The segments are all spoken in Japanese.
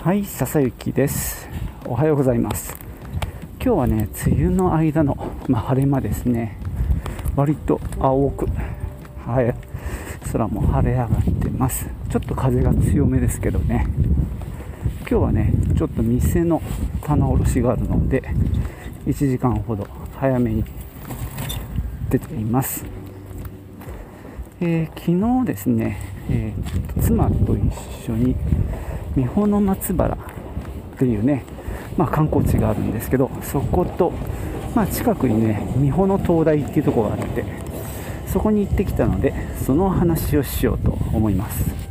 はい、笹雪です。おはようございます。今日はね、梅雨の間の、まあ、晴れ間ですね。割と青く、はい、空も晴れ上がってます。ちょっと風が強めですけどね。今日はね、ちょっと店の棚卸しがあるので、1時間ほど早めに出ています。えー昨日ですね、えー妻と一緒に三保の松原っていうね、まあ、観光地があるんですけどそこと、まあ、近くにね三保の灯台っていうところがあってそこに行ってきたのでその話をしようと思います。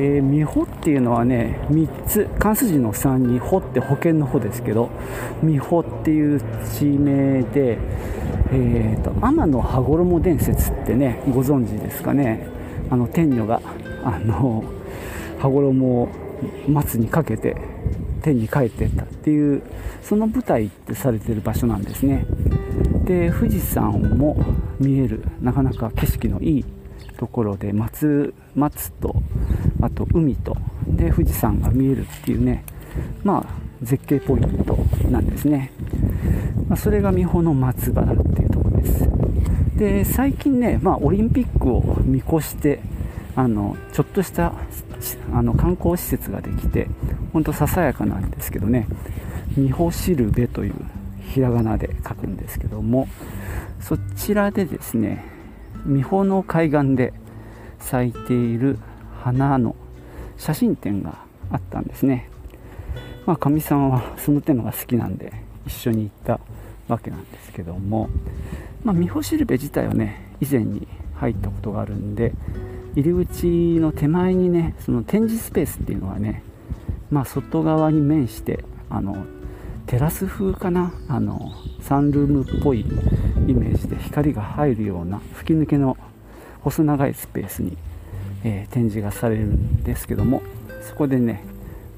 えー、美穂っていうのはね3つ関数字の3に穂って保険の穂ですけど美穂っていう地名で、えー、と天の羽衣伝説ってねご存知ですかね？あの天女があの羽衣を松にかけて天に帰ってったっていうその舞台ってされてる場所なんですね。で富士山も見えるなかなか景色のいいところで松松とあと海と。で富士山が見えるっていうねまあ絶景ポイントなんですね、まあ、それが美穂の松原っていうところです。で最近ね、まあ、オリンピックを見越してあのちょっとしたあの観光施設ができてほんとささやかなんですけどね。美穂しるべというひらがなで書くんですけどもそちらでですね美穂の海岸で咲いている花の写真展があったんですね。まあかみさんはその点のが好きなんで一緒に行ったわけなんですけどもまあ美穂しるべ自体はね以前に入ったことがあるんで入り口の手前にねその展示スペースっていうのはねまあ外側に面してあのテラス風かなあのサンルームっぽいイメージで光が入るような吹き抜けの細長いスペースに、えー展示がされるんですけどもそこでね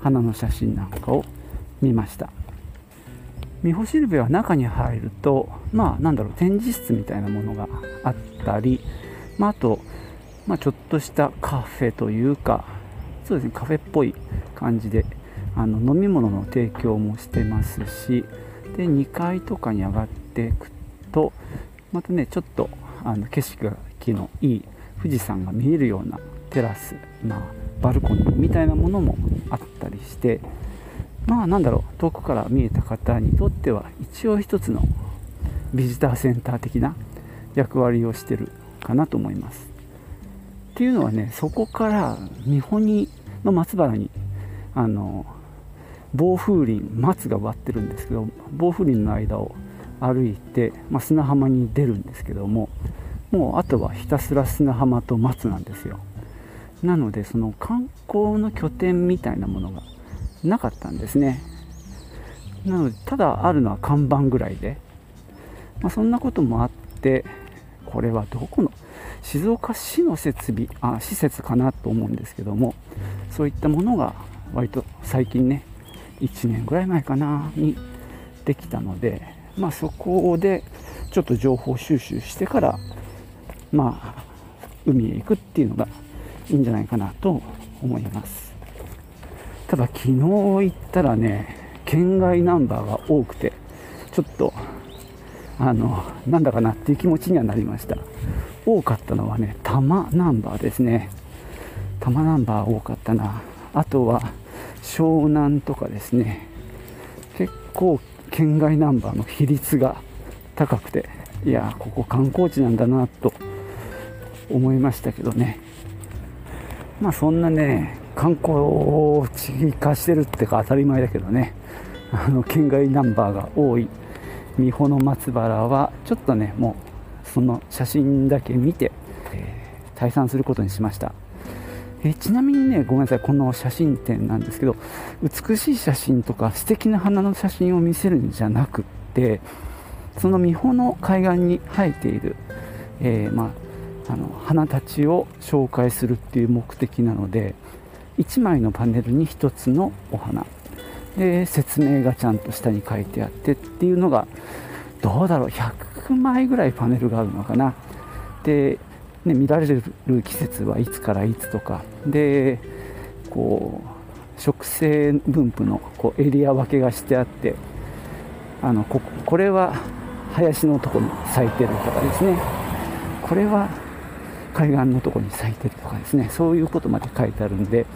花の写真なんかを見ました。ミホシルベは中に入るとまあなんだろう展示室みたいなものがあったり、まあ、あと、まあ、ちょっとしたカフェというかそうですねカフェっぽい感じであの飲み物の提供もしてますしで2階とかに上がっていくとまたねちょっとあの景色がのいい富士山が見えるようなテラス、まあ、バルコニーみたいなものもあったりしてまあなんだろう遠くから見えた方にとっては一応一つのビジターセンター的な役割をしてるかなと思います。っていうのはねそこから日本にの松原にあの暴風林松が割ってるんですけど暴風林の間を歩いて、まあ、砂浜に出るんですけどももうあとはひたすら砂浜と松なんですよ。なのでその観光の拠点みたいなものがなかったんですね。なのでただあるのは看板ぐらいで、まあ、そんなこともあってこれはどこの静岡市の設備あ施設かなと思うんですけどもそういったものが割と最近ね1年ぐらい前かなにできたのでまあそこでちょっと情報収集してからまあ海へ行くっていうのがいいんじゃないかなと思います。ただ昨日行ったらね県外ナンバーが多くてちょっとあのなんだかなっていう気持ちにはなりました。多かったのはね多摩ナンバーですね。多摩ナンバー多かったな。あとは湘南とかですね。結構県外ナンバーの比率が高くていやここ観光地なんだなと思いましたけどね。まあそんなね観光地化してるってか当たり前だけどね。あの県外ナンバーが多い三保の松原はちょっとねもうその写真だけ見て、えー退散することにしました。えちなみにねごめんなさいこの写真展なんですけど美しい写真とか素敵な花の写真を見せるんじゃなくってその三保の海岸に生えている、えーまあ、あの花たちを紹介するっていう目的なので1枚のパネルに1つのお花。で説明がちゃんと下に書いてあってっていうのがどうだろう。100枚ぐらいパネルがあるのかな。で、ね、見られる季節はいつからいつとか。でこう植生分布のこうエリア分けがしてあってあのここれは林のとこに咲いてるとかですね。これは海岸のとこに咲いてるとかですねそういうことまで書いてあるんで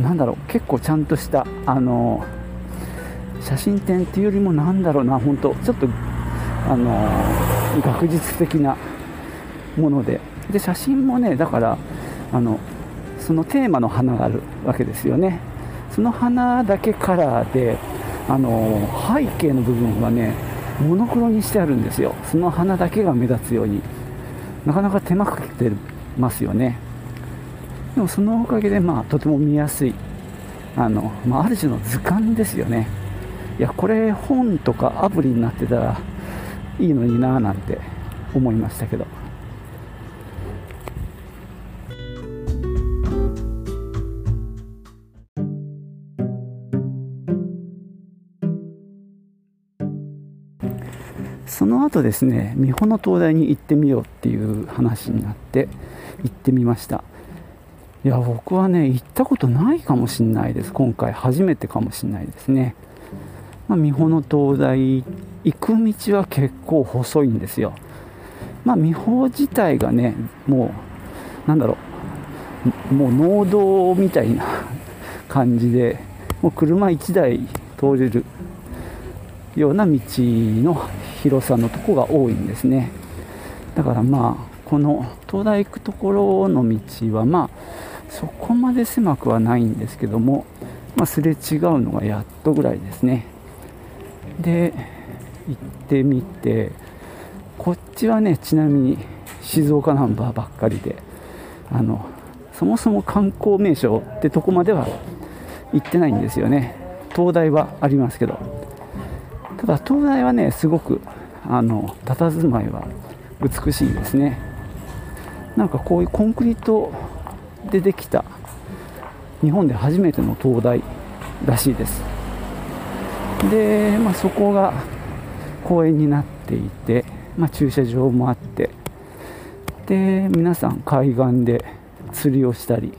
なんだろう結構ちゃんとしたあの写真展っていうよりもなんだろうな本当ちょっとあの学術的なもので。で写真もねだからあのそのテーマの花があるわけですよね。その花だけカラーであの背景の部分はねモノクロにしてあるんですよ。その花だけが目立つように。なかなか手間かけてますよね。でもそのおかげでまあとても見やすい。あの、まあ、ある種の図鑑ですよね。いやこれ本とかアプリになってたらいいのになぁなんて思いましたけど。その後ですね美穂の東大に行ってみようっていう話になって行ってみました。いや僕はね行ったことないかもしれないです。今回初めてかもしれないですね、まあ、美穂の東大行く道は結構細いんですよ。まあ美穂自体がねもうなんだろうもう農道みたいな感じでもう車1台通れるような道の広さのとこが多いんですね。だからまあこの東大行くところの道はまあそこまで狭くはないんですけども、まあ、すれ違うのがやっとぐらいですね。で行ってみてこっちはねちなみに静岡ナンバーばっかりであのそもそも観光名所ってとこまでは行ってないんですよね。東大はありますけど。ただ東大はねすごくあの佇まいは美しいですね。なんかこういうコンクリートでできた日本で初めての灯台らしいです。で、まあ、そこが公園になっていて、まあ、駐車場もあってで皆さん海岸で釣りをしたり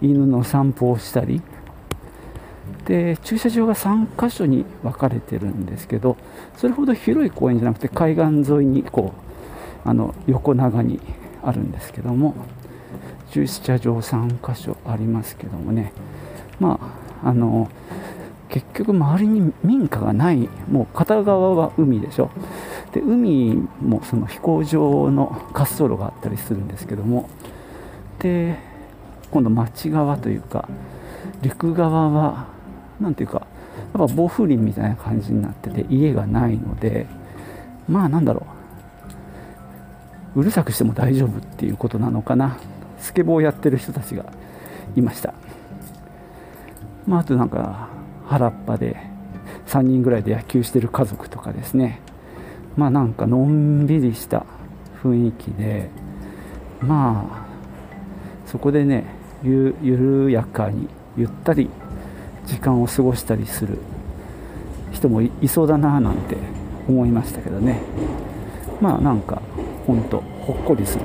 犬の散歩をしたりで駐車場が3箇所に分かれてるんですけどそれほど広い公園じゃなくて海岸沿いにこうあの横長にあるんですけども駐車場3箇所ありますけどもね。まああの結局周りに民家がないもう片側は海でしょ。で海もその飛行場の滑走路があったりするんですけども。で今度町側というか陸側は何ていうかやっぱ暴風林みたいな感じになってて家がないのでまあなんだろう。うるさくしても大丈夫っていうことなのかな。スケボーをやってる人たちがいました、まあ、あとなんか原っぱで3人ぐらいで野球してる家族とかですね。まあなんかのんびりした雰囲気でまあそこでねゆ緩やかにゆったり時間を過ごしたりする人もいそうだななんて思いましたけどねまあなんかほんとほっこりする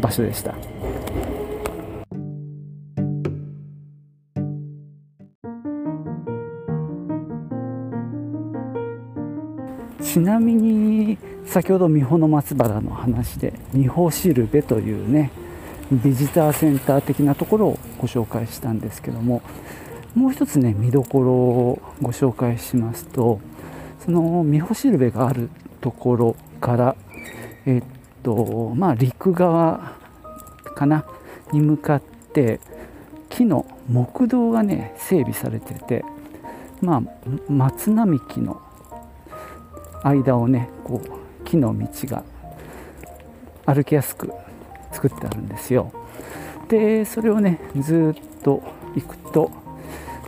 場所でした。ちなみに先ほど三保の松原の話で三保シルベというねビジターセンター的なところをご紹介したんですけどももう一つね見どころをご紹介しますとその三保シルベがあるところからえっとまあ陸側かなに向かって木の木道がね整備されててまあ松並木の間をねこう木の道が歩きやすく作ってあるんですよ。でそれをねずっと行くと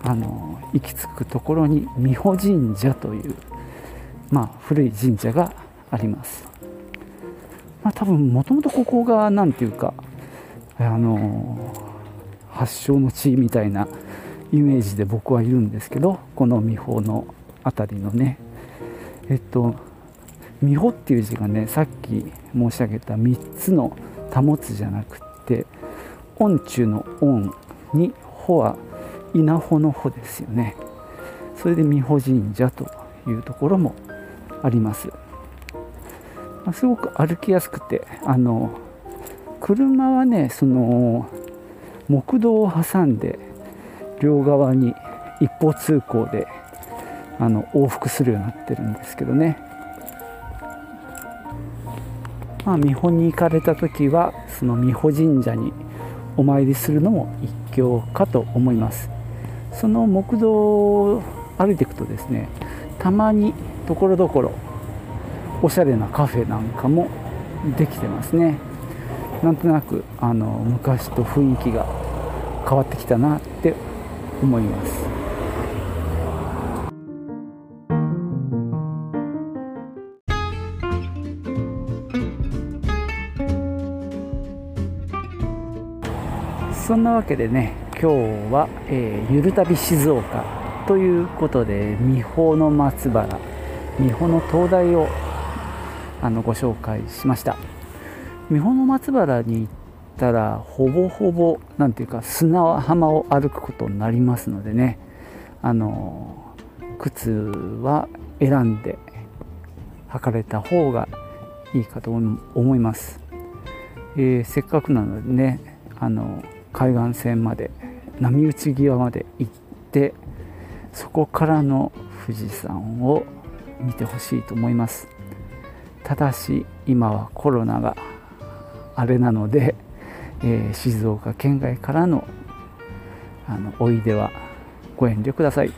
あの行き着くところに美保神社というまあ古い神社があります。まあ多分もともとここが何ていうかあの発祥の地みたいなイメージで僕はいるんですけどこの美穂の辺りのね。えっと美穂っていう字がねさっき申し上げた3つの保つじゃなくって音中の音に穂は稲穂の穂ですよね。それで美穂神社というところもあります、まあ、すごく歩きやすくてあの車はねその木道を挟んで両側に一方通行であの往復するようになってるんですけどね。まあ見本に行かれた時はその美保神社にお参りするのも一興かと思います。その木道を歩いていくとですねたまにところどころおしゃれなカフェなんかもできてますね。なんとなくあの昔と雰囲気が変わってきたなって思います。そんなわけでね今日は、えー、ゆる旅静岡ということで美穂の松原美穂の灯台をあのご紹介しました。美穂の松原に行ったらほぼほぼ何ていうか砂浜を歩くことになりますのでね。あの靴は選んで履かれた方がいいかと思います、えー、せっかくなのでねあの海岸線まで波打ち際まで行ってそこからの富士山を見てほしいと思います。ただし今はコロナがあれなので、えー、静岡県外からのあのおいではご遠慮ください。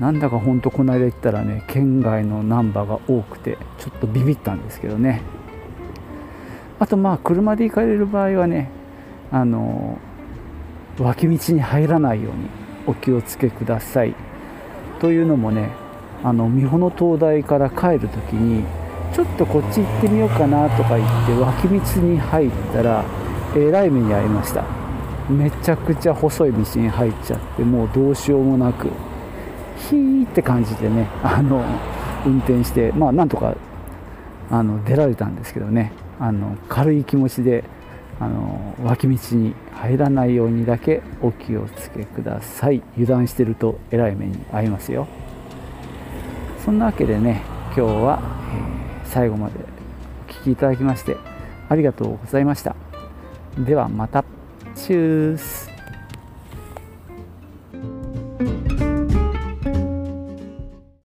なんだかほんとこの間行ったらね県外のナンバーが多くてちょっとビビったんですけどね。あとまあ車で行かれる場合はねあの脇道に入らないようにお気をつけください。というのもねあの美穂の灯台から帰る時にちょっとこっち行ってみようかなとか言って脇道に入ったらえらい目に遭いました。めちゃくちゃ細い道に入っちゃってもうどうしようもなくヒーって感じでねあの運転してまあなんとかあの出られたんですけどねあの軽い気持ちであの脇道に入らないようにだけお気をつけください。油断してるとえらい目に遭いますよ。そんなわけでね今日は、えー、最後までお聴きいただきましてありがとうございました。ではまた。チュース。